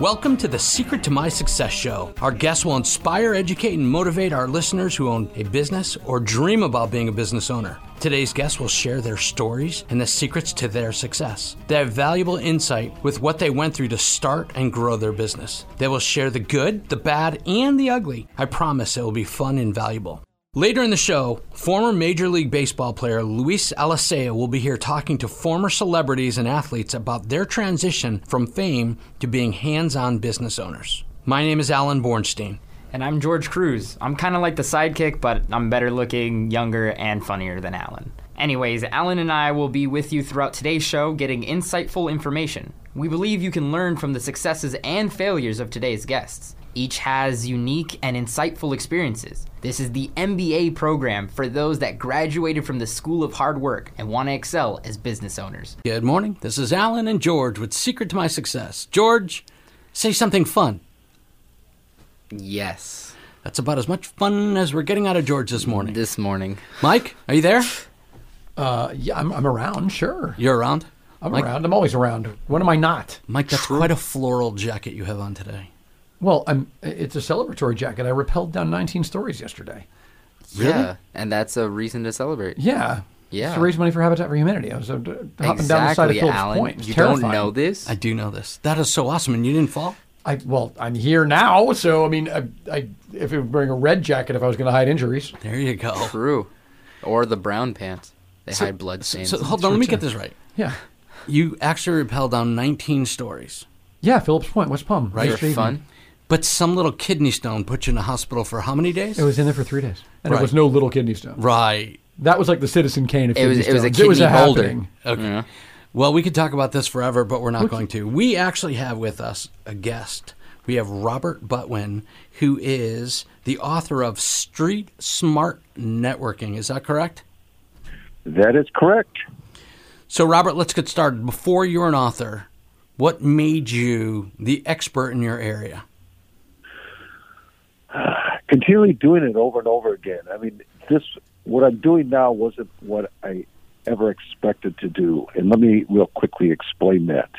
Welcome to the Secret to My Success Show. Our guests will inspire, educate, and motivate our listeners who own a business or dream about being a business owner. Today's guests will share their stories and the secrets to their success. They have valuable insight with what they went through to start and grow their business. They will share the good, the bad, and the ugly. I promise it will be fun and valuable. Later in the show, former Major League Baseball player Luis Alicea will be here talking to former celebrities and athletes about their transition from fame to being hands on business owners. My name is Alan Bornstein. And I'm George Cruz. I'm kind of like the sidekick, but I'm better looking, younger, and funnier than Alan. Anyways, Alan and I will be with you throughout today's show getting insightful information. We believe you can learn from the successes and failures of today's guests. Each has unique and insightful experiences. This is the MBA program for those that graduated from the School of Hard Work and want to excel as business owners. Good morning. This is Alan and George with Secret to My Success. George, say something fun. Yes. That's about as much fun as we're getting out of George this morning. This morning. Mike, are you there? Uh, yeah, I'm, I'm around. Sure, You're around? I'm Mike? around. I'm always around. When am I not? Mike, that's quite a floral jacket you have on today. Well, I'm. It's a celebratory jacket. I rappelled down 19 stories yesterday. Yeah. And that's a reason to celebrate. Yeah. Yeah. To raise money for Habitat for Humanity. I was uh, hopping down the side of Exactly, Phillips Alan. Point. It's You terrifying. don't know this? I do know this. That is so awesome. And you didn't fall? I well, I'm here now, so I mean, I, I if it would bring a red jacket, if I was going to hide injuries. There you go. True. Or the brown pants. They So- hide blood stains. so hold on, let me get this right. Yeah. You actually rappelled down 19 stories, Yeah, Phillips Point, West Palm. Right. Yesterday fun. evening. But some little kidney stone put you in a hospital for how many days? It was in there for three days, and Right. it was no little kidney stone. right. That was like the Citizen Kane of It kidney was- it was a stones. it was a kidney holder. happening. Okay. Yeah. Well, we could talk about this forever, but we're not going to. We actually have with us a guest. We have Robert Butwin, who is the author of Street Smart Networking. Is that correct? That is correct. So, Robert, let's get started. Before you were an author, what made you the expert in your area? Continually doing it over and over again. I mean, this what I'm doing now wasn't what I ever expected to do, and let me real quickly explain that.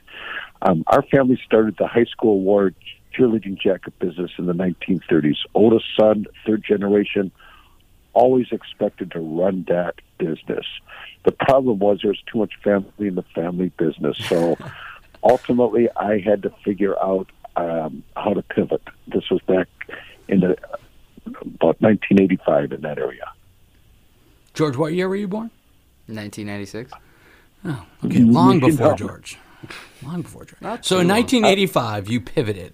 Um, our family started the high school award cheerleading jacket business in the 1930s. Oldest son, third generation, always expected to run that business. The problem was there was too much family in the family business, so ultimately I had to figure out um, how to pivot. This was back in the about 1985 in that area. George, what year were you born? 1996. Oh, Okay, mm-hmm. long You before know. George. Long before George. Not So in long. 1985, you pivoted.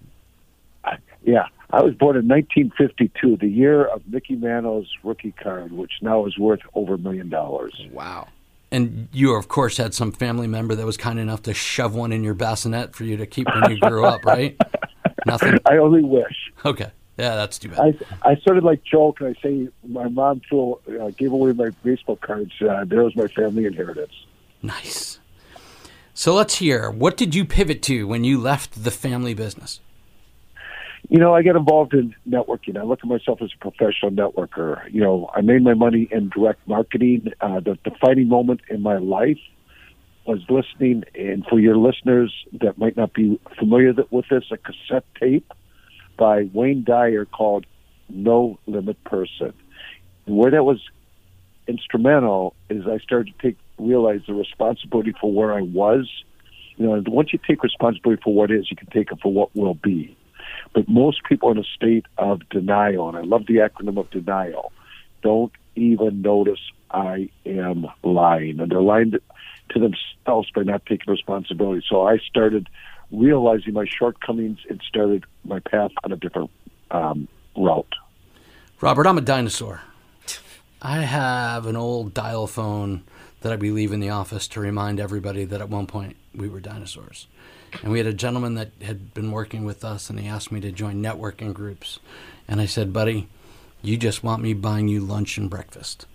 Yeah, I was born in 1952, the year of Mickey Mantle's rookie card, which now is worth over a million dollars. Wow. And you, of course, had some family member that was kind enough to shove one in your bassinet for you to keep when you grew up, right? Nothing? I only wish. Okay. Yeah, that's too bad. I I started like joke. I say my mom threw, uh, gave away my baseball cards. Uh, there was my family inheritance. Nice. So let's hear. What did you pivot to when you left the family business? You know, I get involved in networking. I look at myself as a professional networker. You know, I made my money in direct marketing. Uh, the defining moment in my life was listening, and for your listeners that might not be familiar with this, a cassette tape by Wayne Dyer called No Limit Person. And where that was instrumental is I started to take realize the responsibility for where I was. You know, once you take responsibility for what is, you can take it for what will be. But most people are in a state of denial, and I love the acronym of denial. Don't even notice I am lying, and they're lying to themselves by not taking responsibility. So I started realizing my shortcomings and started my path on a different um, route. Robert, I'm a dinosaur. I have an old dial phone that I believe in the office to remind everybody that at one point we were dinosaurs. And we had a gentleman that had been working with us, and he asked me to join networking groups. And I said, buddy, you just want me buying you lunch and breakfast.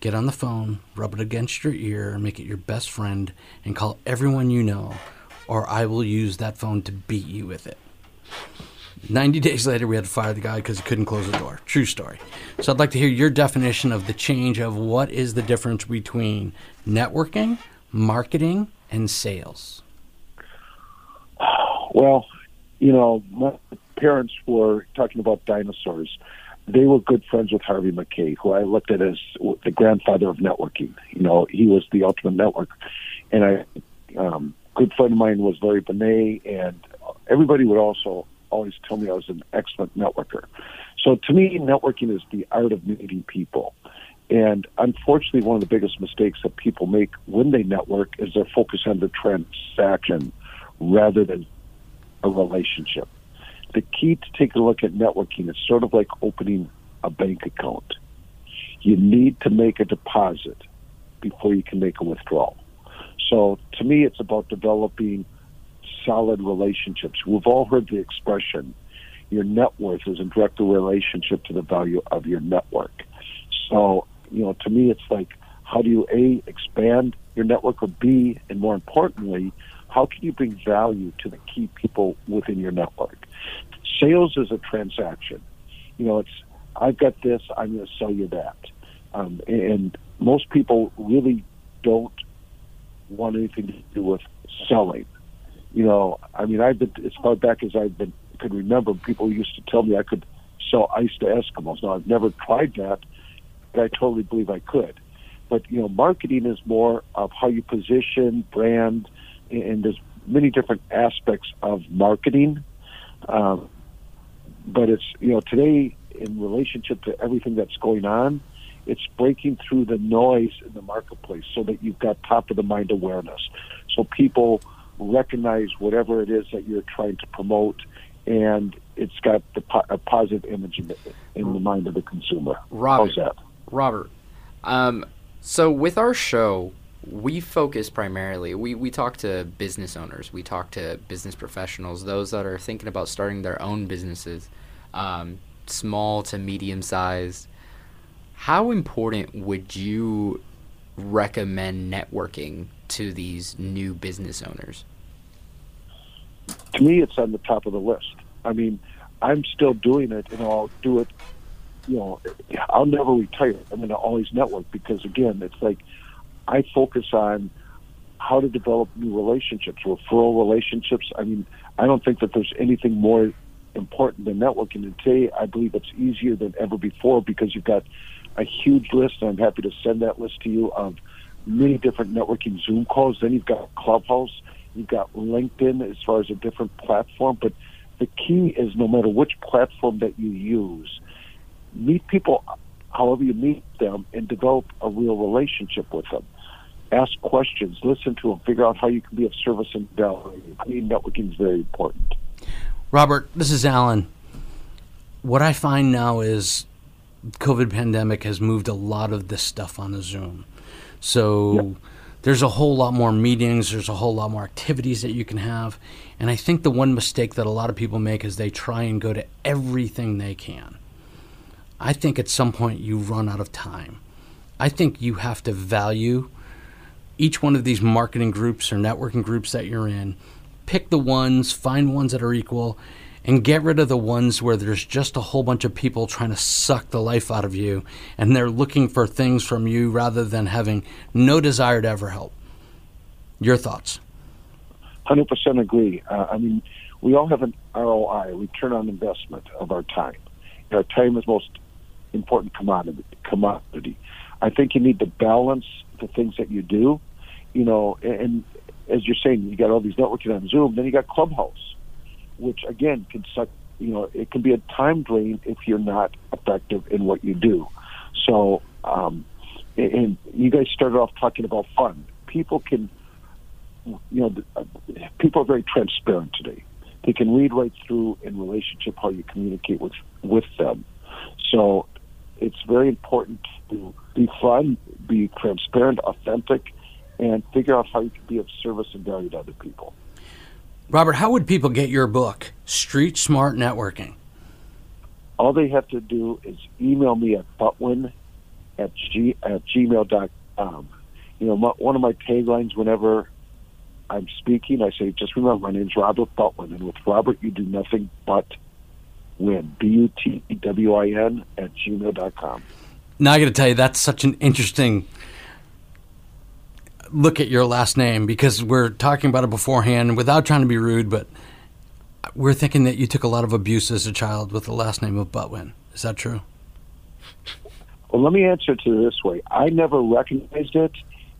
Get on the phone, rub it against your ear, make it your best friend, and call everyone you know, or I will use that phone to beat you with it. 90 days later, we had to fire the guy because he couldn't close the door. True story. So I'd like to hear your definition of the change of what is the difference between networking, marketing, and sales. Well, you know, my parents were talking about dinosaurs. They were good friends with Harvey Mackay, who I looked at as the grandfather of networking. You know, he was the ultimate network. And I, um, good friend of mine was Larry Benet, and everybody would also always tell me I was an excellent networker. So to me, networking is the art of meeting people. And unfortunately, one of the biggest mistakes that people make when they network is they're focused on the transaction rather than a relationship. The key to take a look at networking is sort of like opening a bank account. You need to make a deposit before you can make a withdrawal. So to me, it's about developing solid relationships. We've all heard the expression, your net worth is in direct relationship to the value of your network. So, you know, to me, it's like, how do you A, expand your network, or B, and more importantly, how can you bring value to the key people within your network? Sales is a transaction. You know, it's, I've got this, I'm going to sell you that. Um, and most people really don't want anything to do with selling. You know, I mean, I've been as far back as I've been could remember. People used to tell me I could sell ice to Eskimos. Now I've never tried that, but I totally believe I could. But you know, marketing is more of how you position, brand, and there's many different aspects of marketing. Um, but it's you know today in relationship to everything that's going on, it's breaking through the noise in the marketplace so that you've got top of the mind awareness. So people recognize whatever it is that you're trying to promote and it's got the po- a positive image in the, in the mind of the consumer. Robert, How's that? Robert, um, so with our show, we focus primarily. We we talk to business owners. We talk to business professionals, those that are thinking about starting their own businesses, um, small to medium sized. How important would you recommend networking to these new business owners? to me, it's on the top of the list. I mean, I'm still doing it, and I'll do it. You know, I'll never retire. I'm going to always network because, again, it's like I focus on how to develop new relationships, referral relationships. I mean, I don't think that there's anything more important than networking. And today, I believe it's easier than ever before because you've got a huge list, and I'm happy to send that list to you of many different networking Zoom calls. Then you've got Clubhouse You've got LinkedIn as far as a different platform, but the key is no matter which platform that you use, meet people however you meet them and develop a real relationship with them. Ask questions, listen to them, figure out how you can be of service and value. I mean, networking is very important. Robert, this is Alan. What I find now is COVID pandemic has moved a lot of this stuff on the Zoom. So yep there's a whole lot more meetings, there's a whole lot more activities that you can have. And I think the one mistake that a lot of people make is they try and go to everything they can. I think at some point you run out of time. I think you have to value each one of these marketing groups or networking groups that you're in. Pick the ones, find ones that are equal, and get rid of the ones where there's just a whole bunch of people trying to suck the life out of you and they're looking for things from you rather than having no desire to ever help. Your thoughts? 100% agree. Uh, I mean, we all have an ROI, return on investment of our time. Our time is most important commodity. Commodity. I think you need to balance the things that you do. You know, and as you're saying, you got all these networking on Zoom, then you got Clubhouse which again can suck. You know, it can be a time drain if you're not effective in what you do. So, um, and you guys started off talking about fun. People can, you know, uh, people are very transparent today. They can read right through in relationship how you communicate with with them. So, it's very important to be fun, be transparent, authentic, and figure out how you can be of service and value to other people. Robert, how would people get your book, Street Smart Networking? All they have to do is email me at butwin at, g, at gmail.com. You know, my, one of my taglines whenever I'm speaking, I say, just remember, my name's Robert Butwin, and with Robert, you do nothing but win. B U T W I N at gmail.com. Now, I got to tell you, that's such an interesting look at your last name because we're talking about it beforehand without trying to be rude, but we're thinking that you took a lot of abuse as a child with the last name of Butwin. Is that true? Well, let me answer it to this way. I never recognized it.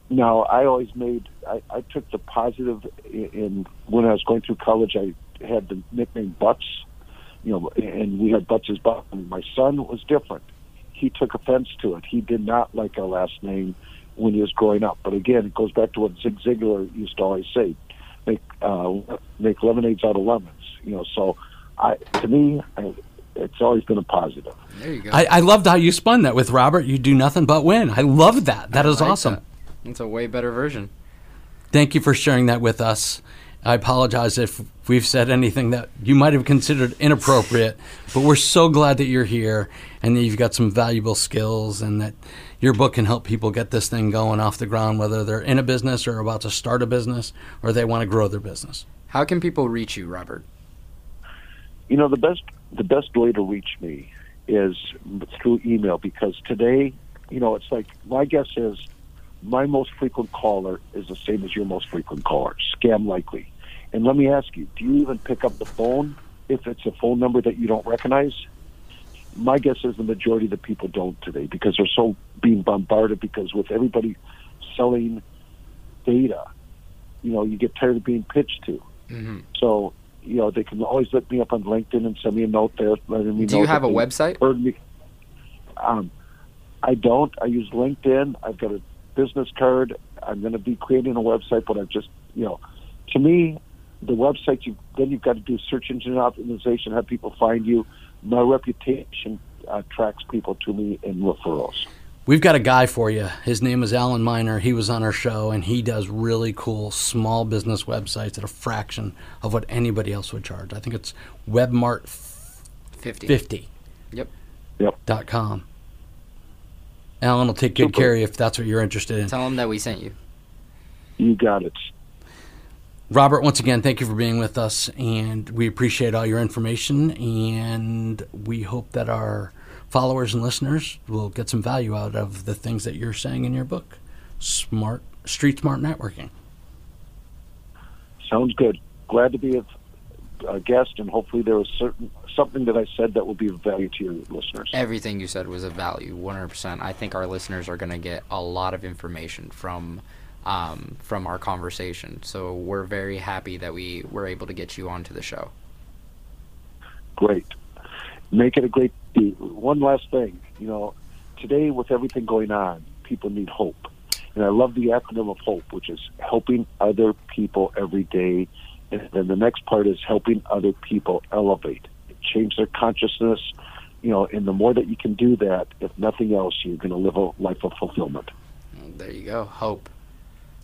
No, I always made. I, I took the positive in, in when I was going through college. I had the nickname Butts, you know, and we had Butts as Button. My son was different. He took offense to it. He did not like our last name when he was growing up. But again, it goes back to what Zig Ziglar used to always say: make uh, make lemonades out of lemons. You know, so I to me, I, it's always been a positive. There you go. I, I loved how you spun that with Robert. You do nothing but win. I love that. That is like awesome. that. It's a way better version. Thank you for sharing that with us. I apologize if we've said anything that you might have considered inappropriate, but we're so glad that you're here and that you've got some valuable skills and that your book can help people get this thing going off the ground, whether they're in a business or about to start a business or they want to grow their business. How can people reach you, Robert? You know, the best the best way to reach me is through email because today, you know, it's like my guess is my most frequent caller is the same as your most frequent caller, scam likely. And let me ask you, do you even pick up the phone if it's a phone number that you don't recognize? My guess is the majority of the people don't today because they're so being bombarded because with everybody selling data, you know, you get tired of being pitched to. Mm-hmm. So, you know, they can always look me up on LinkedIn and send me a note there letting me know. Do know. you have a website? Heard me. Um, I don't. I use LinkedIn. I've got a business card. I'm going to be creating a website, but I just, you know, to me, the website you then you've got to do search engine optimization, have people find you. My reputation uh, attracts people to me in referrals. We've got a guy for you. His name is Alan Miner. He was on our show, and he does really cool small business websites at a fraction of what anybody else would charge. I think it's Webmart 50. 50 Yep. Yep. dot com. Alan will take good Super. care of you if that's what you're interested in. Tell him that we sent you. You got it. Robert, once again, thank you for being with us, and we appreciate all your information, and we hope that our followers and listeners will get some value out of the things that you're saying in your book. Smart, street smart networking. Sounds good. Glad to be a, a guest, and hopefully there was certain something that I said that will be of value to your listeners. Everything you said was of value, 100%. I think our listeners are going to get a lot of information from um, from our conversation. So we're very happy that we were able to get you onto the show. Great. Make it a great day. One last thing, you know, today with everything going on, people need hope. And I love the acronym of HOPE, which is helping other people every day. And then the next part is helping other people elevate, change their consciousness. You know, and the more that you can do that, if nothing else, you're going to live a life of fulfillment. There you go. Hope.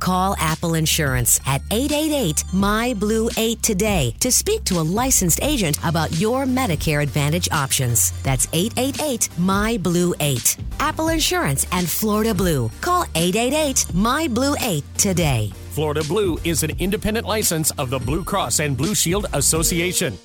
Call Apple Insurance at 888 My Blue 8 today to speak to a licensed agent about your Medicare Advantage options. That's 888 My Blue 8. Apple Insurance and Florida Blue. Call 888 My Blue 8 today. Florida Blue is an independent license of the Blue Cross and Blue Shield Association.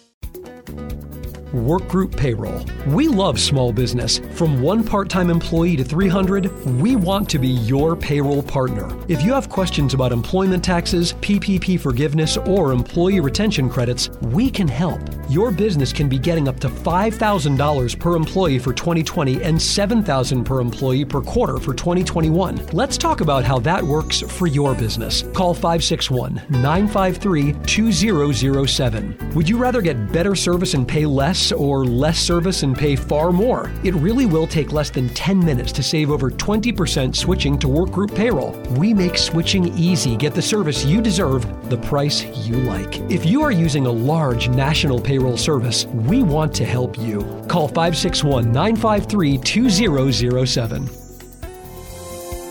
Workgroup Payroll. We love small business. From one part time employee to 300, we want to be your payroll partner. If you have questions about employment taxes, PPP forgiveness, or employee retention credits, we can help. your business can be getting up to $5,000 per employee for 2020 and $7,000 per employee per quarter for 2021. Let's talk about how that works for your business. Call 561 953 2007. Would you rather get better service and pay less or less service and pay far more? It really will take less than 10 minutes to save over 20% switching to Workgroup Payroll. We make switching easy. Get the service you deserve, the price you like. If you are using a large national payroll service, we want to help you. Call 561 953 2007.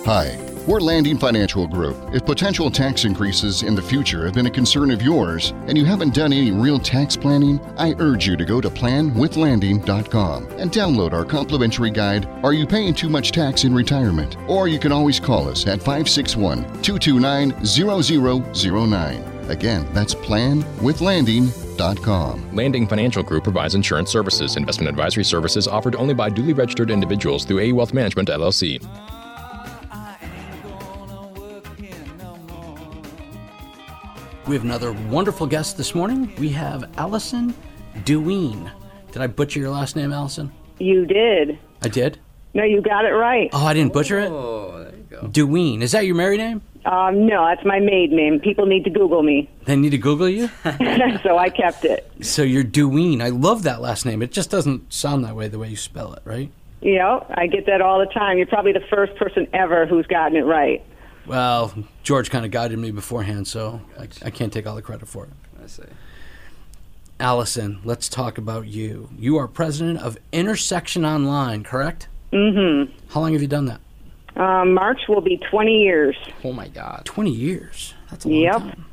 Hi, we're Landing Financial Group. If potential tax increases in the future have been a concern of yours and you haven't done any real tax planning, I urge you to go to planwithlanding.com and download our complimentary guide Are You Paying Too Much Tax in Retirement? Or you can always call us at 561 229 0009. Again, that's planwithlanding.com. Landing Financial Group provides insurance services. Investment advisory services offered only by duly registered individuals through A Wealth Management LLC. We have another wonderful guest this morning. We have Allison Deween. Did I butcher your last name, Allison? You did. I did? No, you got it right. Oh, I didn't butcher it? Oh, there you go. Deween. Is that your married name? Um, no, that's my maiden name. People need to Google me, They need to Google you? so I kept it. so you're Deween. I love that last name. It just doesn't sound that way the way you spell it, right? You know, I get that all the time. You're probably the first person ever who's gotten it right. Well, George kind of guided me beforehand, so I, I can't take all the credit for it. I see. Allison, let's talk about you. You are president of Intersection Online, correct? Mm-hmm. How long have you done that? Um, March will be 20 years. Oh my God. 20 years. That's a long Yep. time.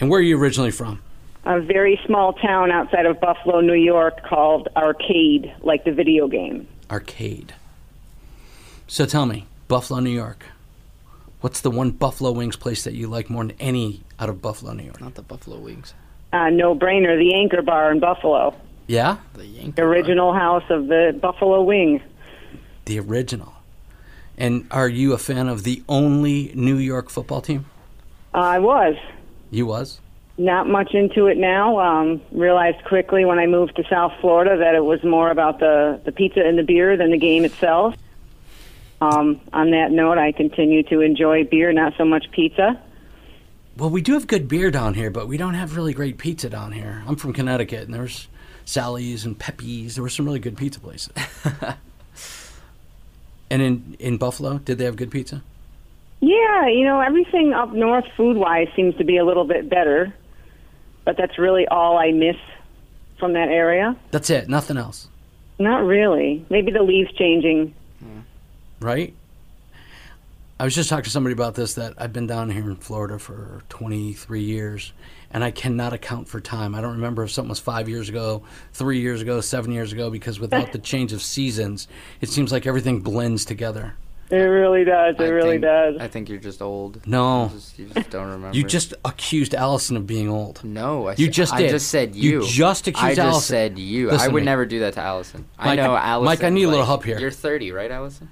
And where are you originally from? A very small town outside of Buffalo, New York, called Arcade, like the video game. Arcade. So tell me, Buffalo, New York. What's the one Buffalo Wings place that you like more than any out of Buffalo, New York? Not the Buffalo Wings. Uh, no brainer, the Anchor Bar in Buffalo, Yeah? The Yankee. the original house of the Buffalo Wing. The original. And are you a fan of the only New York football team? I was. You was? not much into it now. Um, realized quickly when I moved to South Florida that it was more about the, the pizza and the beer than the game itself. Um, on that note, I continue to enjoy beer, not so much pizza. Well, we do have good beer down here, but we don't have really great pizza down here. I'm from Connecticut, and there's Sally's and Pepe's. There were some really good pizza places. and in, in Buffalo, did they have good pizza? Yeah, you know, everything up north food wise seems to be a little bit better, but that's really all I miss from that area. That's it, nothing else, Not really. Maybe the leaves changing. Right? I was just talking to somebody about this that I've been down here in Florida for 23 years, and I cannot account for time. I don't remember if something was five years ago, three years ago, seven years ago, because without the change of seasons, it seems like everything blends together. It really does. It I really think- does. I think you're just old. No. You just, you just don't remember. You just accused Allison of being old. no. I You said- just I did. just said You you. just accused I just Allison. said you. Listen I would never do that to Allison. I know Allison. Mike, I need a little help here. You're 30, right, Allison?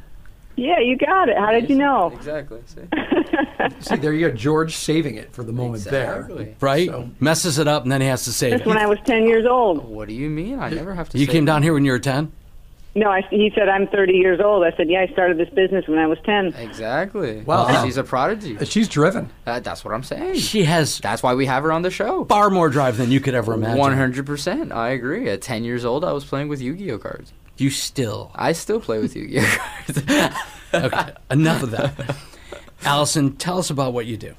Yeah, you got it. How did you know? Exactly. See? See, there you go. George saving it for the moment there. Exactly. Right? So- Messes it up, and then he has to save That's it. when I was 10 years old. What do you mean? I never have to. You say came that. down here when you were 10? No, I, he said I'm 30 years old. I said, yeah, I started this business when I was 10. Exactly. Wow. Well, she's a prodigy. She's driven. Uh, that's what I'm saying. She has That's why we have her on the show. far more drive than you could ever imagine. One hundred percent. I agree. At ten years old, I was playing with Yu-Gi-Oh cards. You still. I still play with Yu-Gi-Oh. Okay, enough of that. Allison, tell us about what you do.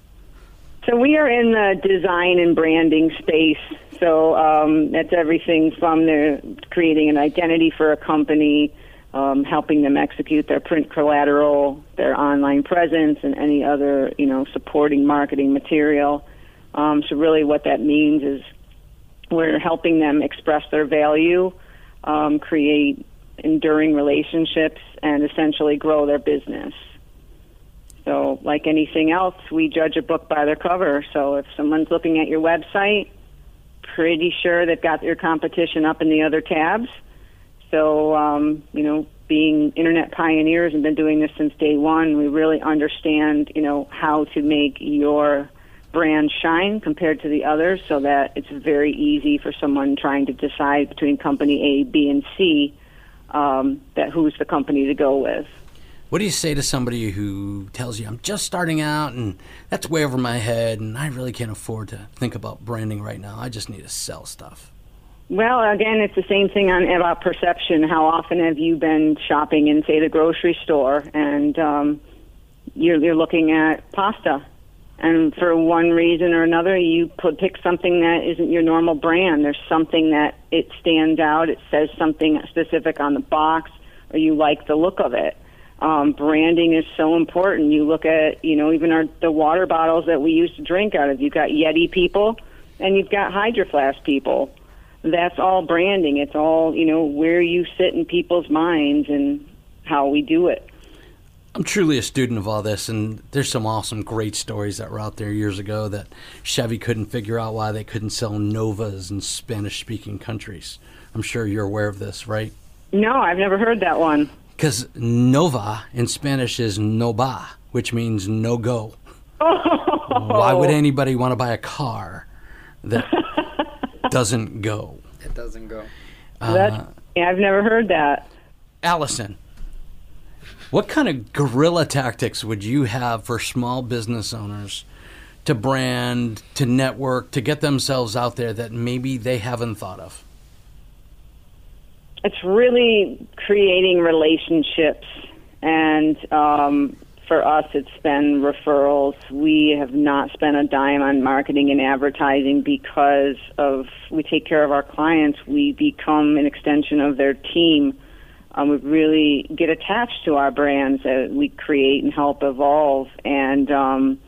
So we are in the design and branding space. So um, that's everything from their creating an identity for a company, um, helping them execute their print collateral, their online presence, and any other you know supporting marketing material. Um, so really, what that means is we're helping them express their value, um, create enduring relationships, and essentially grow their business. So, like anything else, we judge a book by their cover. So, if someone's looking at your website, pretty sure they've got your competition up in the other tabs. So, um, you know, being internet pioneers and been doing this since day one, we really understand, you know, how to make your brand shine compared to the others so that it's very easy for someone trying to decide between company A, B, and C um, that who's the company to go with. What do you say to somebody who tells you, I'm just starting out and that's way over my head and I really can't afford to think about branding right now? I just need to sell stuff. Well, again, it's the same thing on about perception. How often have you been shopping in, say, the grocery store, and um, you're, you're looking at pasta, and for one reason or another, you pick something that isn't your normal brand. There's something that it stands out. It says something specific on the box, or you like the look of it. Um, branding is so important. You look at, you know, even our the water bottles that we used to drink out of. You've got Yeti people, and you've got Hydro Flask people that's all branding. It's all, you know, where you sit in people's minds and how we do it. I'm truly a student of all this, and there's some awesome, great stories that were out there years ago that Chevy couldn't figure out why they couldn't sell Novas in Spanish speaking countries. I'm sure you're aware of this, right? No, I've never heard that one. Because Nova in Spanish is Noba, which means no go. Oh. Why would anybody want to buy a car that doesn't go. It doesn't go. Uh, yeah, I've never heard that. Allison, what kind of guerrilla tactics would you have for small business owners to brand, to network, to get themselves out there that maybe they haven't thought of? It's really creating relationships and um, for us, it's been referrals. We have not spent a dime on marketing and advertising because of we take care of our clients. We become an extension of their team. Um, we really get attached to our brands that we create and help evolve, and um,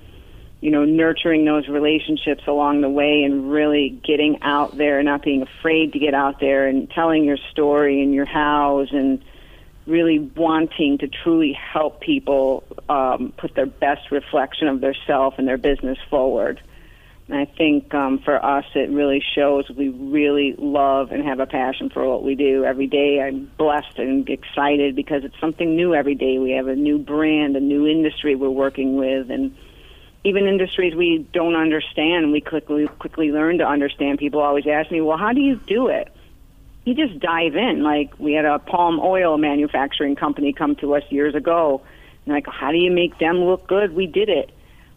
you know, nurturing those relationships along the way, and really getting out there, and not being afraid to get out there, and telling your story and your hows and really wanting to truly help people um, put their best reflection of their self and their business forward. And I think um, for us, it really shows we really love and have a passion for what we do every day. I'm blessed and excited because it's something new every day. We have a new brand, a new industry we're working with, and even industries we don't understand, we quickly quickly learn to understand. People always ask me, "Well, how do you do it?" you just dive in. Like we had a palm oil manufacturing company come to us years ago, and like, how do you make them look good? We did it.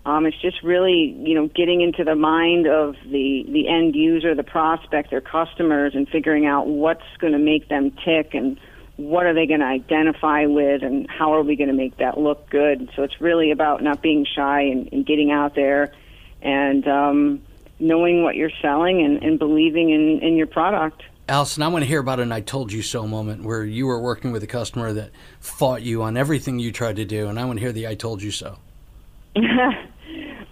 Um, it's just really, you know, getting into the mind of the the end user, the prospect, their customers, and figuring out what's going to make them tick and what are they going to identify with and how are we going to make that look good. So it's really about not being shy and, and getting out there and um, knowing what you're selling and, and believing in, in your product. Allison, I want to hear about an I told you so moment where you were working with a customer that fought you on everything you tried to do, and I want to hear the I told you so.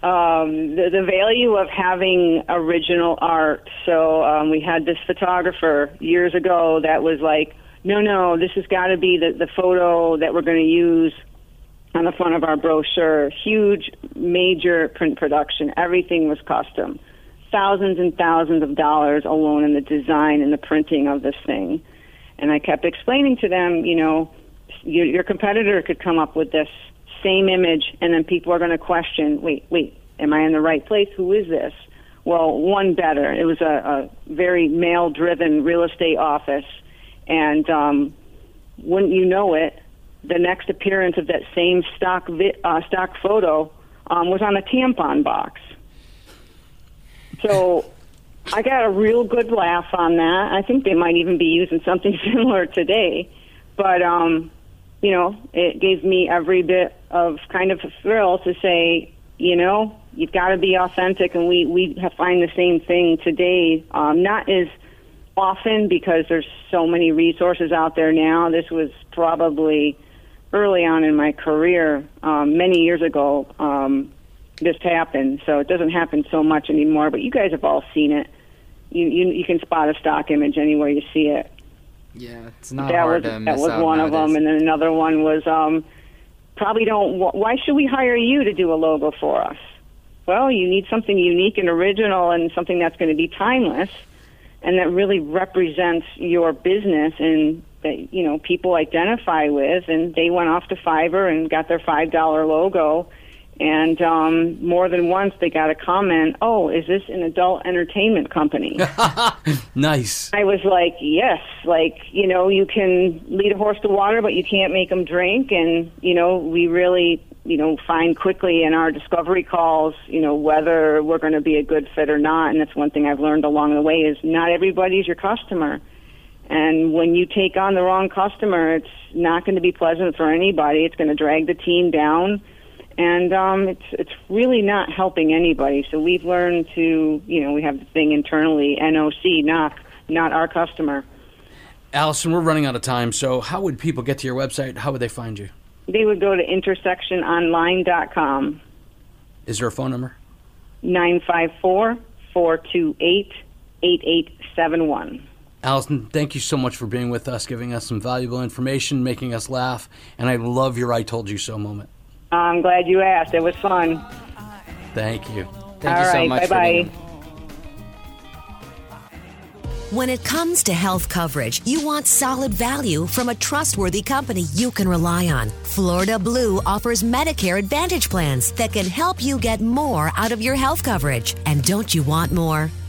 um, the, the value of having original art. So um, we had this photographer years ago that was like, no, no, this has got to be the, the photo that we're going to use on the front of our brochure. Huge, major print production. Everything was custom thousands and thousands of dollars alone in the design and the printing of this thing. And I kept explaining to them, you know, your, your competitor could come up with this same image, and then people are going to question, wait, wait, am I in the right place? Who is this? Well, one better. It was a, a very male-driven real estate office, and um, wouldn't you know it, the next appearance of that same stock vi- uh, stock photo um, was on a tampon box. So I got a real good laugh on that. I think they might even be using something similar today. But, um, you know, it gave me every bit of kind of a thrill to say, you know, you've got to be authentic. And we, we find the same thing today. Um, not as often because there's so many resources out there now. This was probably early on in my career, um, many years ago. Um, this happened, so it doesn't happen so much anymore. But you guys have all seen it. You you, you can spot a stock image anywhere you see it. Yeah, it's not that hard was, to That was one of them, and then another one was um, probably don't. Why should we hire you to do a logo for us? Well, you need something unique and original, and something that's going to be timeless, and that really represents your business and that you know people identify with. And they went off to Fiverr and got their five dollar logo And um, more than once, they got a comment, "Oh, is this an adult entertainment company?" Nice. I was like, yes, like, you know, you can lead a horse to water, but you can't make them drink. And, you know, we really, you know, find quickly in our discovery calls, you know, whether we're going to be a good fit or not. And that's one thing I've learned along the way is not everybody's your customer. And when you take on the wrong customer, it's not going to be pleasant for anybody. It's going to drag the team down. And um, it's it's really not helping anybody. So we've learned to, you know, we have the thing internally, NOC, knock, not our customer. Allison, we're running out of time, so how would people get to your website? How would they find you? They would go to intersectiononline.com, Is there a phone number? 954 428 8871. Allison, thank you so much for being with us, giving us some valuable information, making us laugh, and I love your I told you so moment. I'm glad you asked. It was fun. Thank you. Thank All you so much bye-bye. When it comes to health coverage, you want solid value from a trustworthy company you can rely on. Florida Blue offers Medicare Advantage plans that can help you get more out of your health coverage. And don't you want more?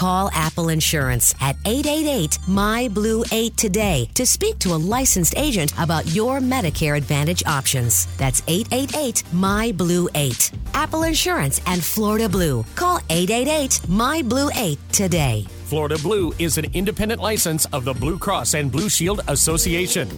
Call Apple Insurance at 888 My Blue 8 today to speak to a licensed agent about your Medicare Advantage options. That's 888 My Blue 8. Apple Insurance and Florida Blue. Call 888 My Blue 8 today. Florida Blue is an independent license of the Blue Cross and Blue Shield Association.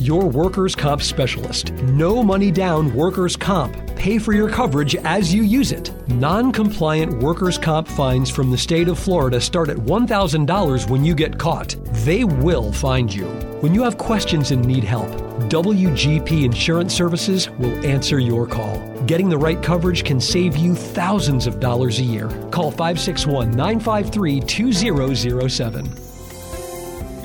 Your workers' comp specialist. No money down workers' comp. Pay for your coverage as you use it. Non compliant workers' comp fines from the state of Florida start at $1,000 when you get caught. They will find you. When you have questions and need help, WGP Insurance Services will answer your call. Getting the right coverage can save you thousands of dollars a year. Call 561 953 2007.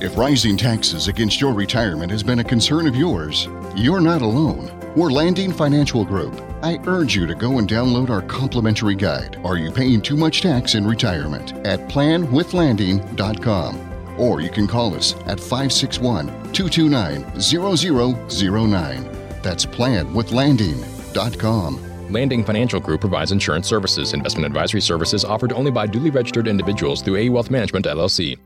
If rising taxes against your retirement has been a concern of yours, you're not alone. We're Landing Financial Group. I urge you to go and download our complimentary guide, Are You Paying Too Much Tax in Retirement? at planwithlanding.com. Or you can call us at 561 229 0009. That's planwithlanding.com. Landing Financial Group provides insurance services. Investment advisory services offered only by duly registered individuals through A Wealth Management LLC.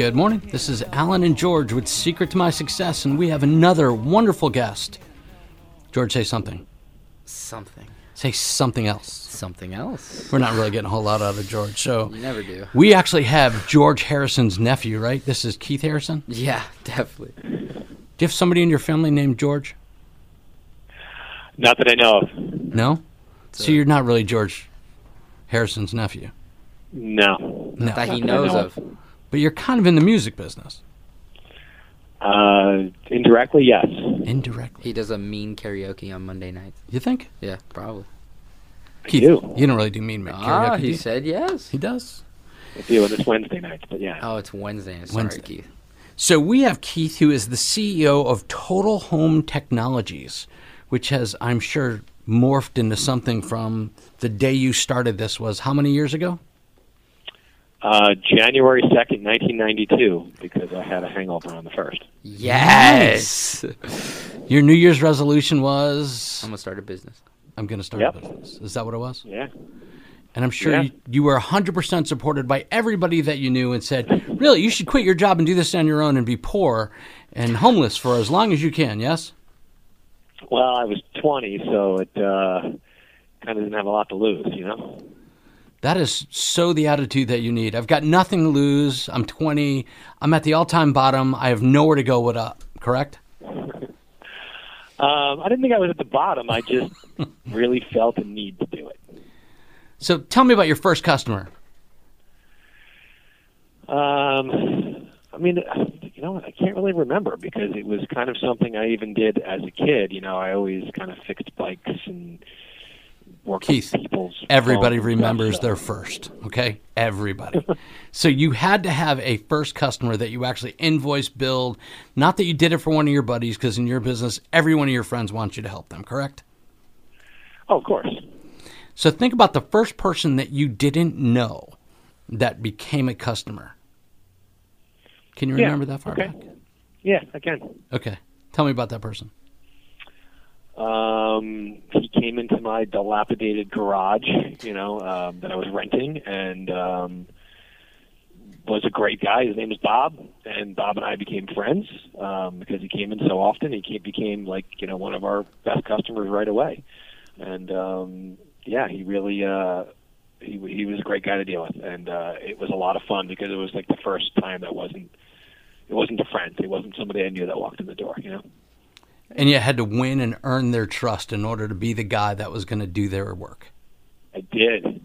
Good morning. This is Alan and George with Secret to My Success, and we have another wonderful guest. George, say something. Something. Say something else. Something else. We're not really getting a whole lot out of George. So You never do. we actually have George Harrison's nephew, right? This is Keith Harrison. Yeah, definitely. Do you have somebody in your family named George? Not that I know of. No. So you're not really George Harrison's nephew. No. No. That he knows of. But you're kind of in the music business. Uh, indirectly, yes. Indirectly. He does a mean karaoke on Monday nights. You think? Yeah, probably. Keith, do. you don't really do mean karaoke. Ah, do he you? said yes. he does. I do, and it's Wednesday nights, but yeah. Oh, it's Wednesday. Sorry, Wednesday. Keith. So we have Keith, who is the CEO of Total Home Technologies, which has, I'm sure, morphed into something from the day you started this was how many years ago? Uh, January 2nd, 1992, because I had a hangover on the 1st. Yes. Your New Year's resolution was I'm gonna start a business. I'm going to start Yep. a business. Is that what it was? Yeah. And I'm sure Yeah. you, you were 100% supported by everybody that you knew and said, really, you should quit your job and do this on your own and be poor and homeless for as long as you can, yes? Well, I was 20, so it uh, kind of didn't have a lot to lose, you know? That is so the attitude that you need. I've got nothing to lose. I'm 20. I'm at the all time bottom. I have nowhere to go. What up? Correct? Um, I didn't think I was at the bottom. I just really felt a need to do it. So tell me about your first customer. Um, I mean, you know, I can't really remember because it was kind of something I even did as a kid. You know, I always kind of fixed bikes and Keith, people's. everybody and remembers their first, okay? Everybody. so you had to have a first customer that you actually invoice billed, not that you did it for one of your buddies, because in your business, every one of your friends wants you to help them, correct? Oh, of course. So think about the first person that you didn't know that became a customer. Can you Yeah, remember that far okay. back? Yeah, I can. Okay. Tell me about that person. Um, he came into my dilapidated garage, you know, um, that I was renting, and um, was a great guy. His name is Bob, and Bob and I became friends um, because he came in so often. He came, became like you know one of our best customers right away, and um, yeah, he really uh, he he was a great guy to deal with, and uh, it was a lot of fun because it was like the first time that wasn't it wasn't a friend, it wasn't somebody I knew that walked in the door, you know. And you had to win and earn their trust in order to be the guy that was going to do their work. I did.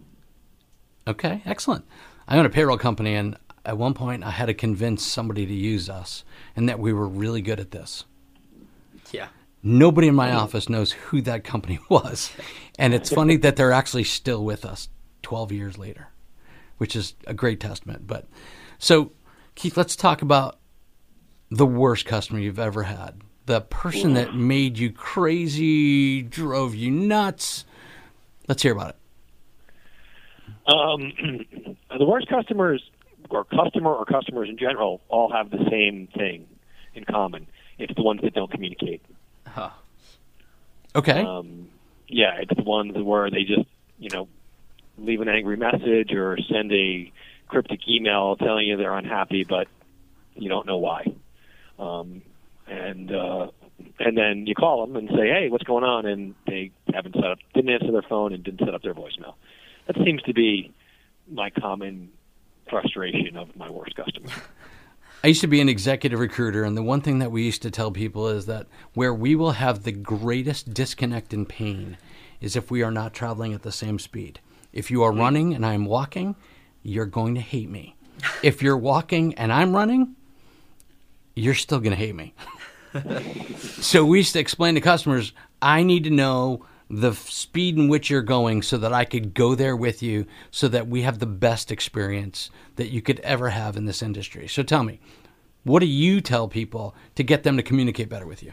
Okay, excellent. I own a payroll company, and at one point I had to convince somebody to use us and that we were really good at this. Yeah. Nobody in my office knows who that company was. And it's funny that they're actually still with us 12 years later, which is a great testament. But so, Keith, let's talk about the worst customer you've ever had. The person that made you crazy, drove you nuts. Let's hear about it. Um, the worst customers, or customer or customers in general, all have the same thing in common. It's the ones that don't communicate. Okay. Um, yeah, it's the ones where they just, you know, leave an angry message or send a cryptic email telling you they're unhappy, but you don't know why. Um, and uh, and then you call them and say, "Hey, what's going on?" And they haven't set up, didn't answer their phone, and didn't set up their voicemail. That seems to be my common frustration of my worst customer. I used to be an executive recruiter, and the one thing that we used to tell people is that where we will have the greatest disconnect and pain is if we are not traveling at the same speed. If you are running and I'm walking, you're going to hate me. If you're walking and I'm running, you're still going to hate me. so we used to explain to customers, I need to know the speed in which you're going so that I could go there with you so that we have the best experience that you could ever have in this industry. So tell me, what do you tell people to get them to communicate better with you?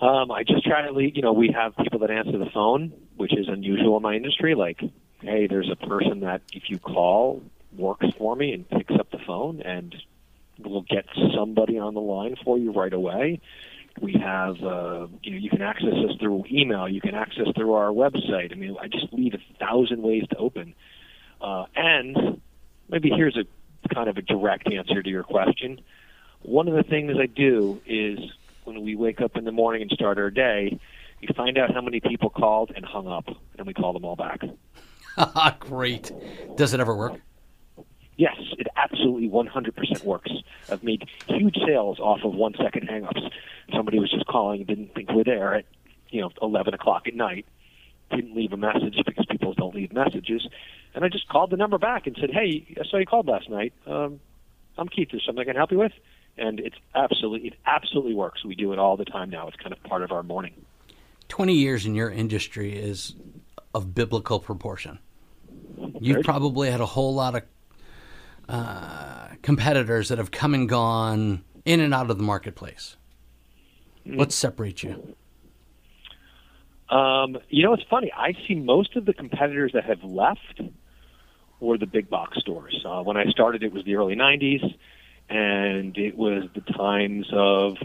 Um, I just try to, lead, you know, we have people that answer the phone, which is unusual in my industry. Like, hey, there's a person that if you call works for me and picks up the phone and will get somebody on the line for you right away. We have, uh, you know, you can access us through email. You can access through our website. I mean, I just leave a thousand ways to open. Uh, and maybe here's a kind of a direct answer to your question. One of the things I do is when we wake up in the morning and start our day, we find out how many people called and hung up, and we call them all back. Great. Does it ever work? Yes, it absolutely 100% works. I've made huge sales off of one second hangups. Somebody was just calling and didn't think we're there at, you know, 11 o'clock at night. Didn't leave a message because people don't leave messages. And I just called the number back and said, hey, I saw you called last night. Um, I'm Keith. Is something I can help you with? And it's absolutely, it absolutely works. We do it all the time now. It's kind of part of our morning. 20 years in your industry is of biblical proportion. You've probably had a whole lot of uh, competitors that have come and gone in and out of the marketplace. What separates you? Um, you know, it's funny. I see most of the competitors that have left were the big box stores. Uh, when I started, it was the early '90s, and it was the times of,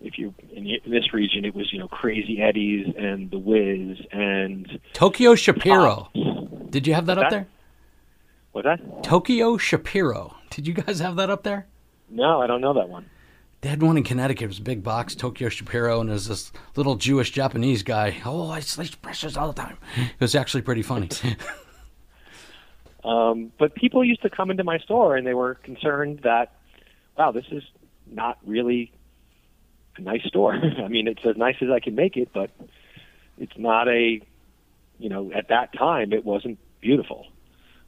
if you in, in this region, it was you know Crazy Eddie's and the Wiz and Tokyo Shapiro. Did you have that up there? What's that? Tokyo Shapiro. Did you guys have that up there? No, I don't know that one. They had one in Connecticut. It was a big box, Tokyo Shapiro, and there's this little Jewish Japanese guy. Oh, I slice precious all the time. It was actually pretty funny. Um, but people used to come into my store and they were concerned that, wow, this is not really a nice store. I mean, it's as nice as I can make it, but it's not a, you know, at that time it wasn't beautiful.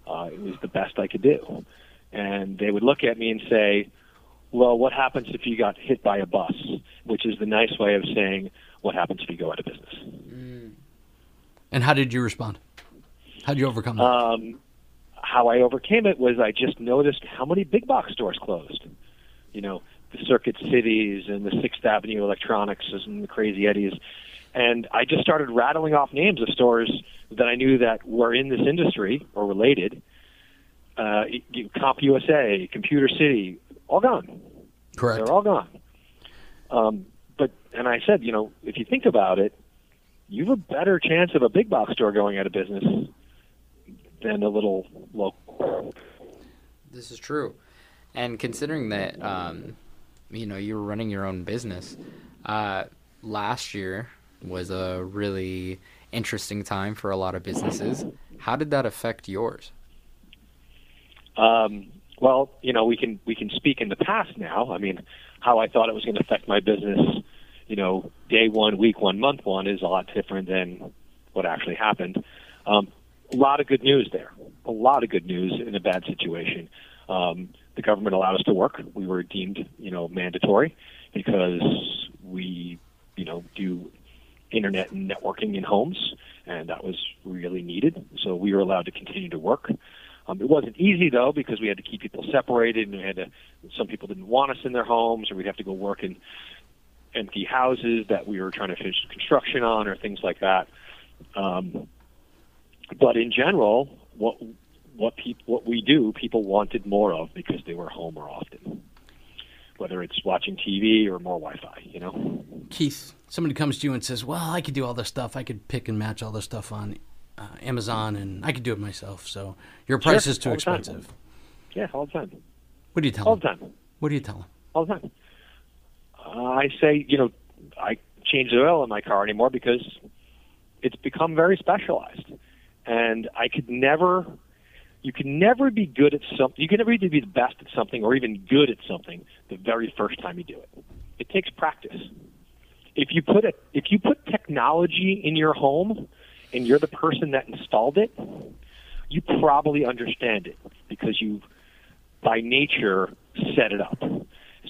Uh, it was the best I could do. and they would look at me and say, "Well, what happens if you got hit by a bus?" Which is the nice way of saying, "What happens if you go out of business?" And how did you respond? How did you overcome that? Um, how I overcame it was I just noticed how many big box stores closed. You know, the Circuit Cities and the Sixth Avenue Electronics and the Crazy Eddies. And I just started rattling off names of stores that I knew that were in this industry or related. Uh, Comp USA, Computer City, all gone. Correct. They're all gone. Um, but and I said, you know, if you think about it, you have a better chance of a big box store going out of business than a little local. This is true. And considering that, um, you know, you were running your own business, uh, last year was a really interesting time for a lot of businesses. How did that affect yours? Um, well, you know, we can we can speak in the past now. I mean, how I thought it was going to affect my business, you know, day one, week one, month one is a lot different than what actually happened. Um, a lot of good news there. A lot of good news in a bad situation. Um, the government allowed us to work. We were deemed, you know, mandatory because we, you know, do internet and networking in homes, and that was really needed. So we were allowed to continue to work. Um, it wasn't easy though because we had to keep people separated, and we had to. Some people didn't want us in their homes, or we'd have to go work in empty houses that we were trying to finish construction on, or things like that. Um, but in general, what what people what we do, people wanted more of because they were home more often. Whether it's watching TV or more Wi-Fi, you know. Keith, somebody comes to you and says, "Well, I could do all this stuff. I could pick and match all this stuff on uh, Amazon, and I could do it myself. So your price Sure, is too the time. expensive." Yeah, all the time. What do you tell All them? All the time. What do you tell them? all the time. Uh, I say, you know, I change the oil in my car anymore because it's become very specialized, and I could never. You can never be good at something. You can never be the best at something or even good at something the very first time you do it. It takes practice. If you put a, if you put technology in your home, and you're the person that installed it, you probably understand it because you, by nature, set it up.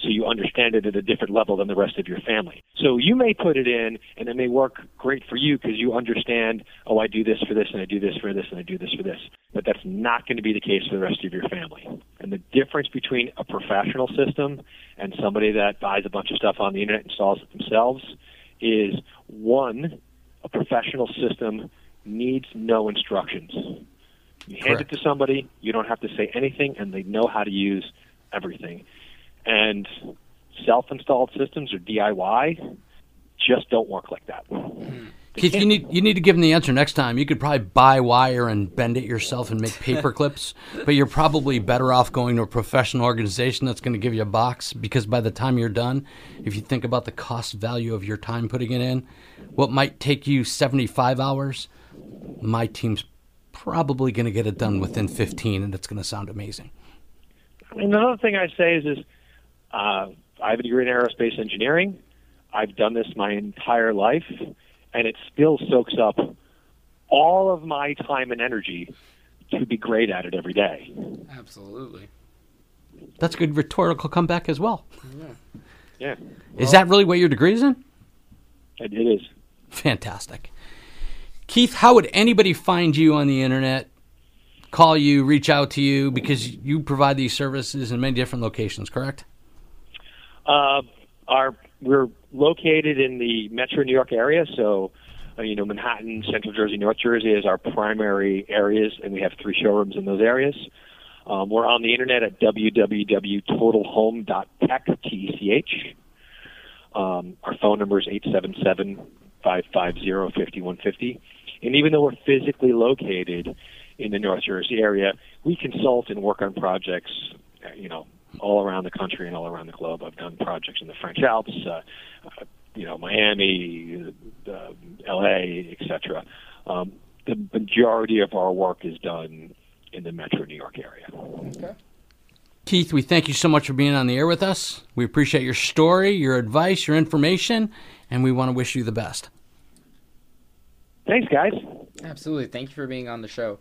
So you understand it at a different level than the rest of your family. So you may put it in, and it may work great for you because you understand, oh, I do this for this, and I do this for this, and I do this for this. But that's not going to be the case for the rest of your family. And the difference between a professional system and somebody that buys a bunch of stuff on the internet and installs it themselves is one, a professional system needs no instructions. You hand it to somebody, you don't have to say anything, and they know how to use everything. And self-installed systems or DIY just don't work like that. Hmm. Keith, you need you need to give them the answer next time. You could probably buy wire and bend it yourself and make paper clips, but you're probably better off going to a professional organization that's going to give you a box because by the time you're done, if you think about the cost value of your time putting it in, what might take you 75 hours, my team's probably going to get it done within 15 and it's going to sound amazing. And another thing I say is, is uh, I have a degree in aerospace engineering. I've done this my entire life, and it still soaks up all of my time and energy to be great at it every day. Absolutely. That's a good rhetorical comeback as well. Yeah, Yeah. Is that really what your degree is in? it, it is. Fantastic. Keith, how would anybody find you on the internet, call you, reach out to you? Because you provide these services in many different locations, correct? Uh, our we're located in the Metro New York area, so uh, you know Manhattan, Central Jersey, North Jersey is our primary areas, and we have three showrooms in those areas. Um, we're on the internet at www.totalhome.tech, T-E-C-H. Um, our phone number is 877-550-5150. And even though we're physically located in the North Jersey area, we consult and work on projects, uh, you know, all around the country and all around the globe. I've done projects in the French Alps, uh, uh, you know, Miami, uh, L.A., etc. Um, the majority of our work is done in the Metro New York area. Okay. Keith, we thank you so much for being on the air with us. We appreciate your story, your advice, your information, and we want to wish you the best. Thanks, guys. Absolutely. Thank you for being on the show.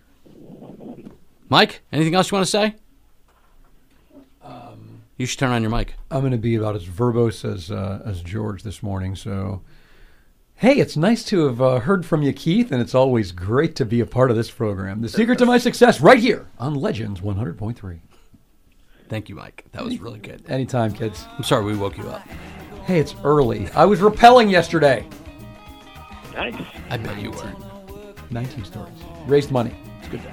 Mike, anything else you want to say? You should turn on your mic. I'm going to be about as verbose as uh, as George this morning. So, hey, it's nice to have uh, heard from you, Keith, and it's always great to be a part of this program. The secret to my success, right here on Legends 100.3. Thank you, Mike. That was really good. Anytime, kids. I'm sorry we woke you up. Hey, it's early. I was rappelling yesterday. Nice. I bet you were. 19 stories. Raised money. It's a good day.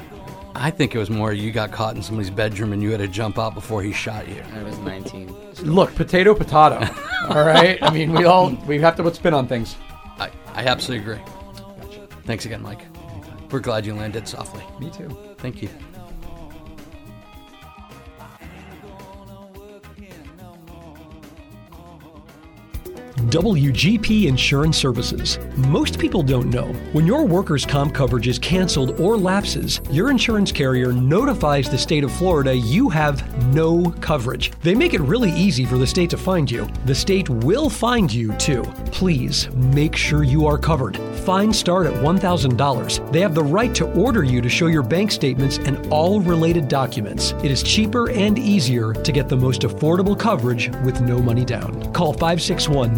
I think it was more you got caught in somebody's bedroom and you had to jump out before he shot you. I was 19. Look, potato, potato. all right. I mean, we all we have to put spin on things. I, I absolutely agree. Thanks again, Mike. We're glad you landed softly. Me too. Thank you. WGP Insurance Services. Most people don't know. When your workers' comp coverage is canceled or lapses, your insurance carrier notifies the state of Florida you have no coverage. They make it really easy for the state to find you. The state will find you too. Please make sure you are covered. Fines start at $1,000. They have the right to order you to show your bank statements and all related documents. It is cheaper and easier to get the most affordable coverage with no money down. Call 561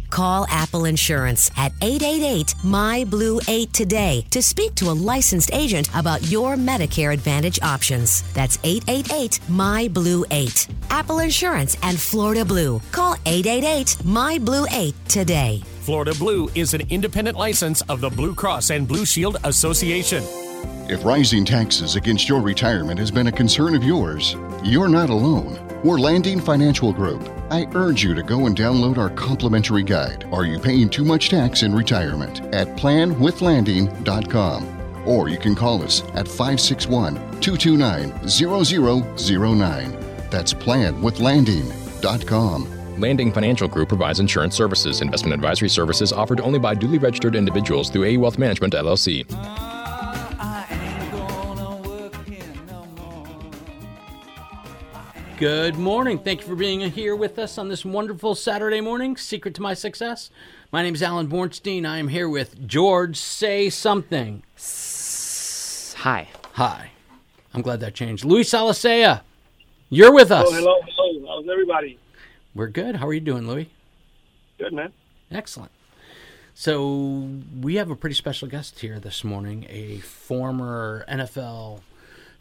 Call Apple Insurance at 888 My Blue 8 today to speak to a licensed agent about your Medicare Advantage options. That's 888 My Blue 8. Apple Insurance and Florida Blue. Call 888 My Blue 8 today. Florida Blue is an independent license of the Blue Cross and Blue Shield Association. If rising taxes against your retirement has been a concern of yours, you're not alone. We're Landing Financial Group. I urge you to go and download our complimentary guide, Are You Paying Too Much Tax in Retirement? at planwithlanding.com. Or you can call us at 561 229 0009. That's planwithlanding.com. Landing Financial Group provides insurance services. Investment advisory services offered only by duly registered individuals through AE Wealth Management LLC. Good morning. Thank you for being here with us on this wonderful Saturday morning. Secret to my success. My name is Alan Bornstein. I am here with George. Say something. Hi. Hi. I'm glad that changed. Luis Salasea, you're with us. Oh, hello, hello. How's everybody? We're good. How are you doing, Louis? Good, man. Excellent. So we have a pretty special guest here this morning, a former NFL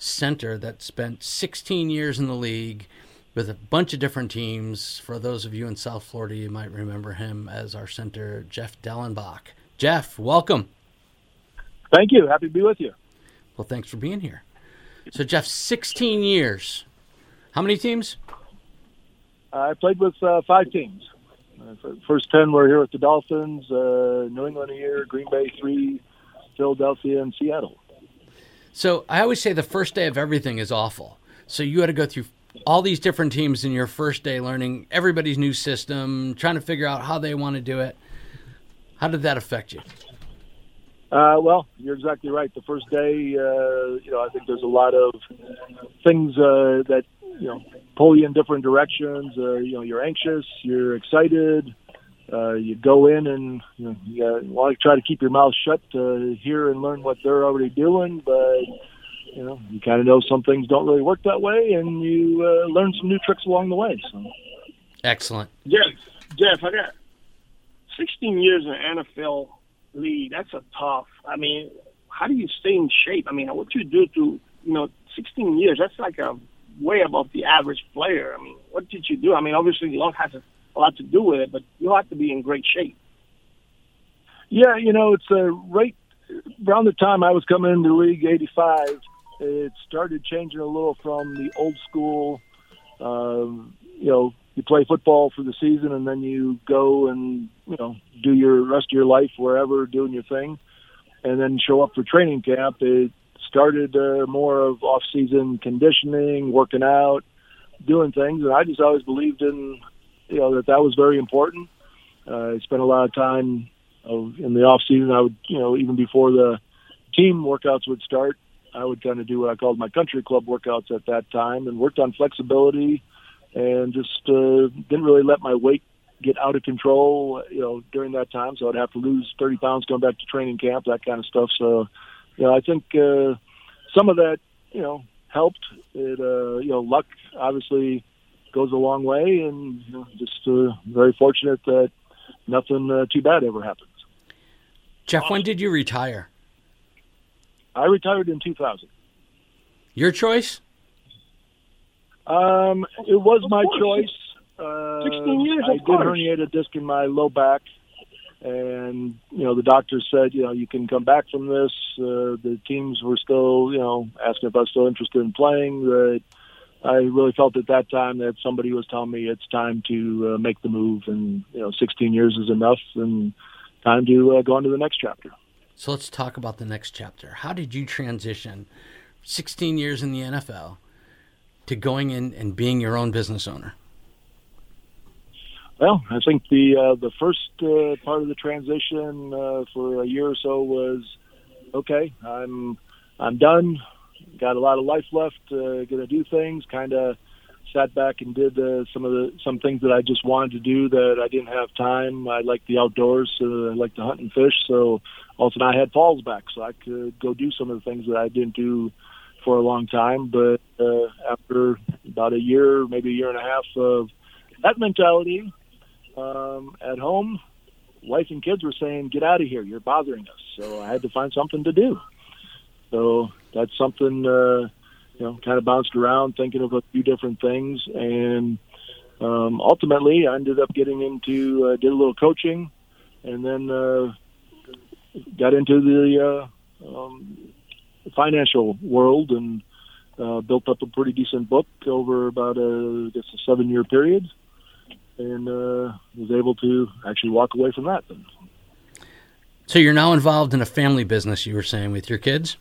center that spent 16 years in the league with a bunch of different teams. For those of you in South Florida, you might remember him as our center, Jeff Dellenbach. Jeff, welcome. Thank you. Happy to be with you. Well, thanks for being here. So, Jeff, 16 years. How many teams? I played with uh, five teams. Uh, first 10 were here with the Dolphins, uh, New England a year, Green Bay three, Philadelphia, and Seattle. So I always say the first day of everything is awful. So you had to go through all these different teams in your first day, learning everybody's new system, trying to figure out how they want to do it. How did that affect you? Uh, well, you're exactly right. The first day, uh, you know, I think there's a lot of things uh, that you know pull you in different directions. Uh, you know, you're anxious, you're excited. Uh, you go in and you, know, you uh, want to try to keep your mouth shut to hear and learn what they're already doing, but you know, you kind of know some things don't really work that way, and you uh, learn some new tricks along the way. So. Excellent. Jeff, Jeff, I got 16 years in NFL league. That's a tough. I mean, how do you stay in shape? I mean, what you do to, you know, 16 years, that's like a way above the average player. I mean, what did you do? I mean, obviously, luck has a, a lot to do with it, but you have to be in great shape. Yeah, you know, it's uh, right around the time I was coming into the league, '85. It started changing a little from the old school, um, you know, you play football for the season and then you go and you know do your rest of your life wherever doing your thing, and then show up for training camp. It started uh, more of off-season conditioning, working out, doing things, and I just always believed in you know that that was very important. Uh, I spent a lot of time of, in the off season. I would you know even before the team workouts would start, I would kind of do what I called my country club workouts at that time, and worked on flexibility, and just uh, didn't really let my weight get out of control, you know, during that time. So I'd have to lose 30 pounds going back to training camp, that kind of stuff. So, you know, I think uh, some of that, you know, helped. It, uh, you know, luck obviously goes a long way, and you know, just uh, very fortunate that nothing uh, too bad ever happens. Jeff, when did you retire? I retired in 2000. Your choice? Um, it was my choice. Uh, 16 years, I of did course. herniate a disc in my low back, and you know the doctor said, you know, you can come back from this. Uh, the teams were still, you know, asking if I was still interested in playing. But I really felt at that time that somebody was telling me it's time to uh, make the move, and you know, 16 years is enough, and time to uh, go on to the next chapter. So let's talk about the next chapter. How did you transition 16 years in the NFL to going in and being your own business owner? Well, I think the uh, the first uh, part of the transition uh, for a year or so was okay. I'm I'm done. Got a lot of life left. Uh, Going to do things. Kind of sat back and did uh, some of the some things that I just wanted to do that I didn't have time. I like the outdoors. Uh, I like to hunt and fish. So also I had Paul's back, so I could go do some of the things that I didn't do for a long time. But uh, after about a year, maybe a year and a half of that mentality, um, at home, wife and kids were saying, "Get out of here! You're bothering us." So I had to find something to do. So that's something uh, you know, kind of bounced around, thinking of a few different things, and um, ultimately, I ended up getting into uh, did a little coaching, and then uh, got into the uh, um, financial world and uh, built up a pretty decent book over about a, I guess a seven year period and uh, was able to actually walk away from that. So you're now involved in a family business, you were saying, with your kids?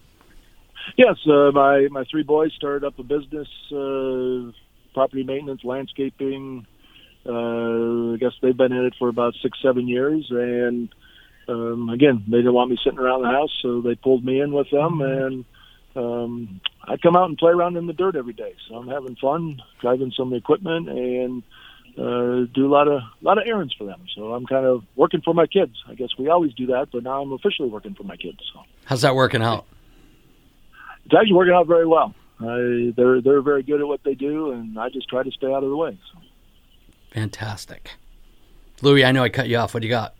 Yes, uh, my my three boys started up a business, uh, property maintenance, landscaping. Uh, I guess they've been in it for about six, seven years, and um, again, they didn't want me sitting around the house, so they pulled me in with them, and um, I come out and play around in the dirt every day. So I'm having fun driving some equipment and uh, do a lot of lot of errands for them. So I'm kind of working for my kids. I guess we always do that, but now I'm officially working for my kids. So How's that working out? It's actually working out very well. I, they're they're very good at what they do, and I just try to stay out of the way. So. Fantastic. Louis, I know I cut you off. What do you got?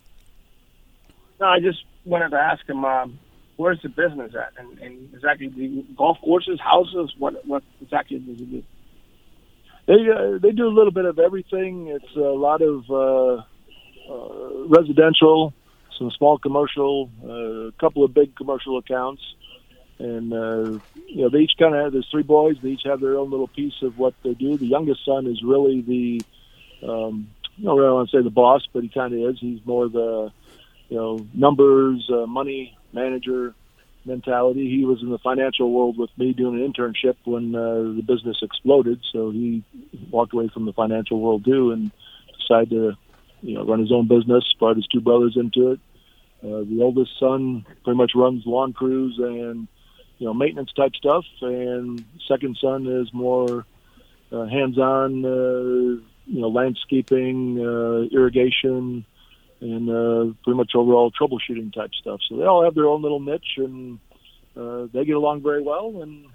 No, I just wanted to ask him, um, where's the business at? And, and exactly the golf courses, houses, what what exactly does he do? They uh, they do a little bit of everything. It's a lot of uh, uh, residential, some small commercial, uh, a couple of big commercial accounts, and uh, you know they each kind of have. There's three boys. They each have their own little piece of what they do. The youngest son is really the um, I don't really want to say the boss, but he kind of is. He's more the you know numbers, uh, money manager mentality. He was in the financial world with me doing an internship when uh, the business exploded, so he walked away from the financial world too and decided to you know run his own business. Brought his two brothers into it. Uh, the oldest son pretty much runs lawn crews and you know maintenance type stuff, and second son is more uh, hands-on. Uh, you know, landscaping, uh, irrigation, and uh, pretty much overall troubleshooting type stuff. So they all have their own little niche, and uh, they get along very well. And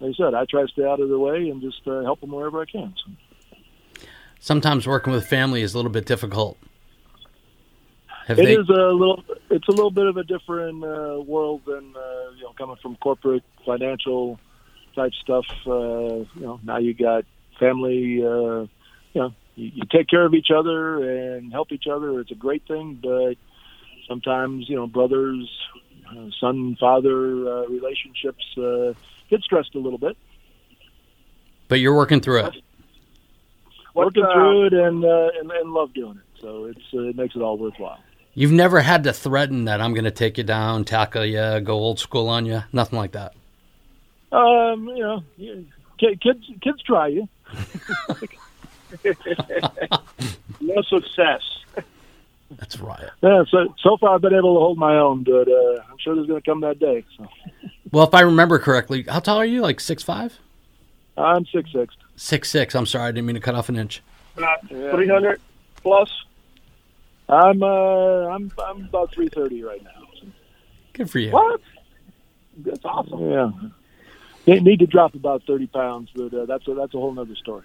like I said, I try to stay out of their way and just uh, help them wherever I can. So. Sometimes working with family is a little bit difficult. Have It they? is a little. It's a little bit of a different uh, world than uh, you know coming from corporate financial type stuff. Uh, you know, now you got family. Uh, you know, you, you take care of each other and help each other. It's a great thing, but sometimes you know brothers, uh, son father uh, relationships uh, get stressed a little bit. But you're working through it. What's, working uh, through it and, uh, and and love doing it. So it's uh, it makes it all worthwhile. You've never had to threaten that I'm going to take you down, tackle you, go old school on you. Nothing like that. Um, you know, kids kids try you. no success. That's right. Yeah, so so far I've been able to hold my own, but uh, I'm sure there's going to come that day. So Well, if I remember correctly, how tall are you? Like six five? I'm six six. Six six. I'm sorry, I didn't mean to cut off an inch. About 300 plus. I'm uh, I'm I'm about three thirty right now. Good for you. What? That's awesome. Yeah, need, need to drop about thirty pounds, but uh, that's a that's a whole other story.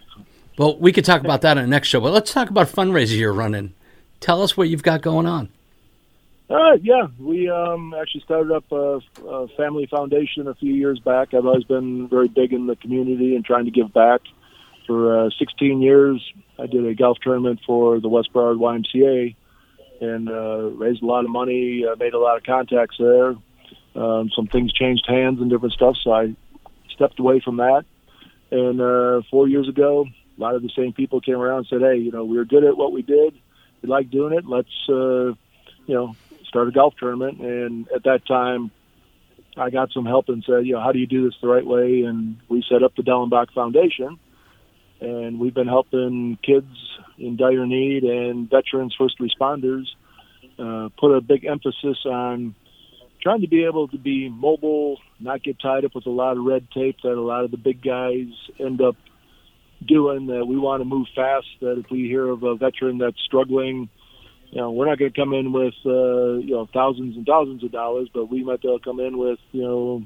Well, we could talk about that in the next show, but let's talk about fundraiser you're running. Tell us what you've got going on. Uh, yeah, we um, actually started up a, a family foundation a few years back. I've always been very big in the community and trying to give back. For uh, 16 years, I did a golf tournament for the West Broward YMCA and uh, raised a lot of money, uh, made a lot of contacts there. Um, some things changed hands and different stuff, so I stepped away from that. And uh, four years ago, a lot of the same people came around and said, "Hey, you know, we were good at what we did. We like doing it. Let's, uh, you know, start a golf tournament." And at that time, I got some help and said, "You know, how do you do this the right way?" And we set up the Dellenbach Foundation, and we've been helping kids in dire need and veterans, first responders. Uh, put a big emphasis on trying to be able to be mobile, not get tied up with a lot of red tape that a lot of the big guys end up doing. That we want to move fast. That if we hear of a veteran that's struggling, you know, we're not going to come in with uh, you know thousands and thousands of dollars, but we might be able to come in with you know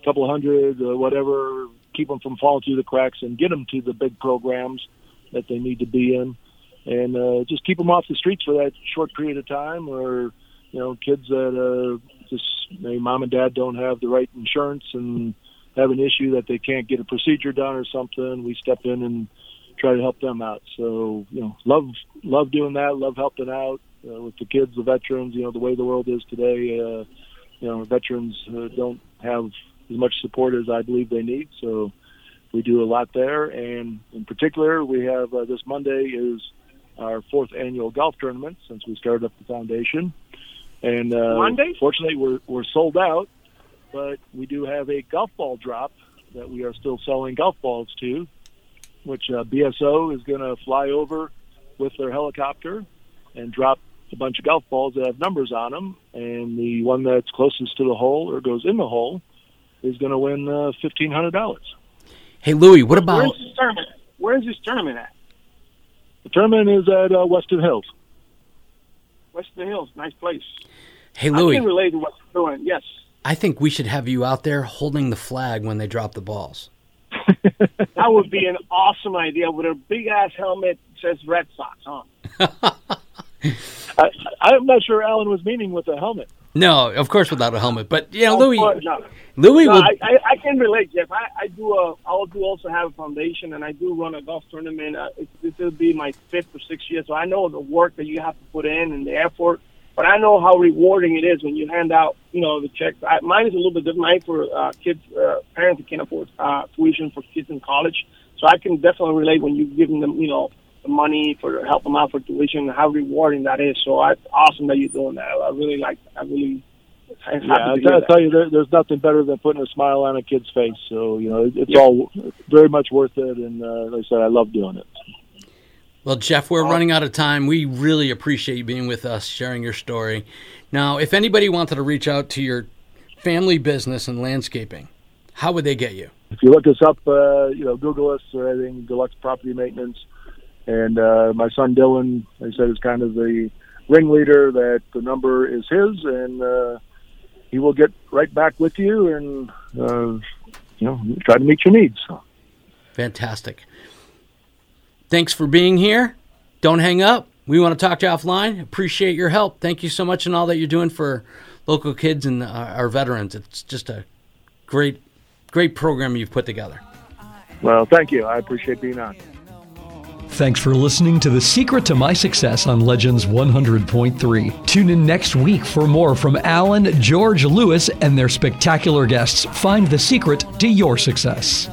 a couple hundred, or whatever, keep them from falling through the cracks and get them to the big programs that they need to be in, and uh, just keep them off the streets for that short period of time, or you know, kids that uh, just maybe mom and dad don't have the right insurance and have an issue that they can't get a procedure done or something. We step in and try to help them out. So you know, love love doing that. Love helping out uh, with the kids, the veterans. You know, the way the world is today. Uh, you know, veterans uh, don't have as much support as I believe they need. So we do a lot there, and in particular, we have uh, this Monday is our fourth annual golf tournament since we started up the foundation. And uh, Monday? fortunately, we're we're sold out, but we do have a golf ball drop that we are still selling golf balls to, which uh, BSO is going to fly over with their helicopter and drop a bunch of golf balls that have numbers on them, and the one that's closest to the hole or goes in the hole is going to win uh, fifteen hundred dollars. Hey, Louie, what about Where's this tournament? Where's this tournament at? The tournament is at uh, Weston Hills. Weston Hills, nice place. Hey, I Louie? can relate to what you're doing. Yes. I think we should have you out there holding the flag when they drop the balls. That would be an awesome idea with a big ass helmet that says Red Sox, huh? I, I'm not sure Alan was meaning with the helmet. No, of course without a helmet. But you know, Louis, not. Louis No, will. I, I, I can relate, Jeff. I, I do a, I do also have a foundation, and I do run a golf tournament. Uh, it, this will be my fifth or sixth year, so I know the work that you have to put in and the effort. But I know how rewarding it is when you hand out, you know, the checks. I, mine is a little bit different. Mine for uh, kids, uh, parents that can't afford uh, tuition for kids in college. So I can definitely relate when you giving them, you know, the money for help them out for tuition. How rewarding that is. So I, it's awesome that you're doing that. I really like. I really. I'm Yeah, I to I tell you, there, there's nothing better than putting a smile on a kid's face. So you know, it, it's all very much worth it. And uh, like I said, I love doing it. Well, Jeff, we're running out of time. We really appreciate you being with us, sharing your story. Now, if anybody wanted to reach out to your family business and landscaping, how would they get you? If you look us up, uh, you know, Google us or anything, Deluxe Property Maintenance. And uh, my son Dylan, like I said, is kind of the ringleader. That the number is his, and uh, he will get right back with you and uh, you know try to meet your needs. Fantastic. Thanks for being here. Don't hang up. We want to talk to you offline. Appreciate your help. Thank you so much and all that you're doing for local kids and uh, our veterans. It's just a great, great program you've put together. Well, thank you. I appreciate being on. Thanks for listening to The Secret to My Success on Legends 100.3. Tune in next week for more from Alan, George, Lewis, and their spectacular guests. Find the secret to your success.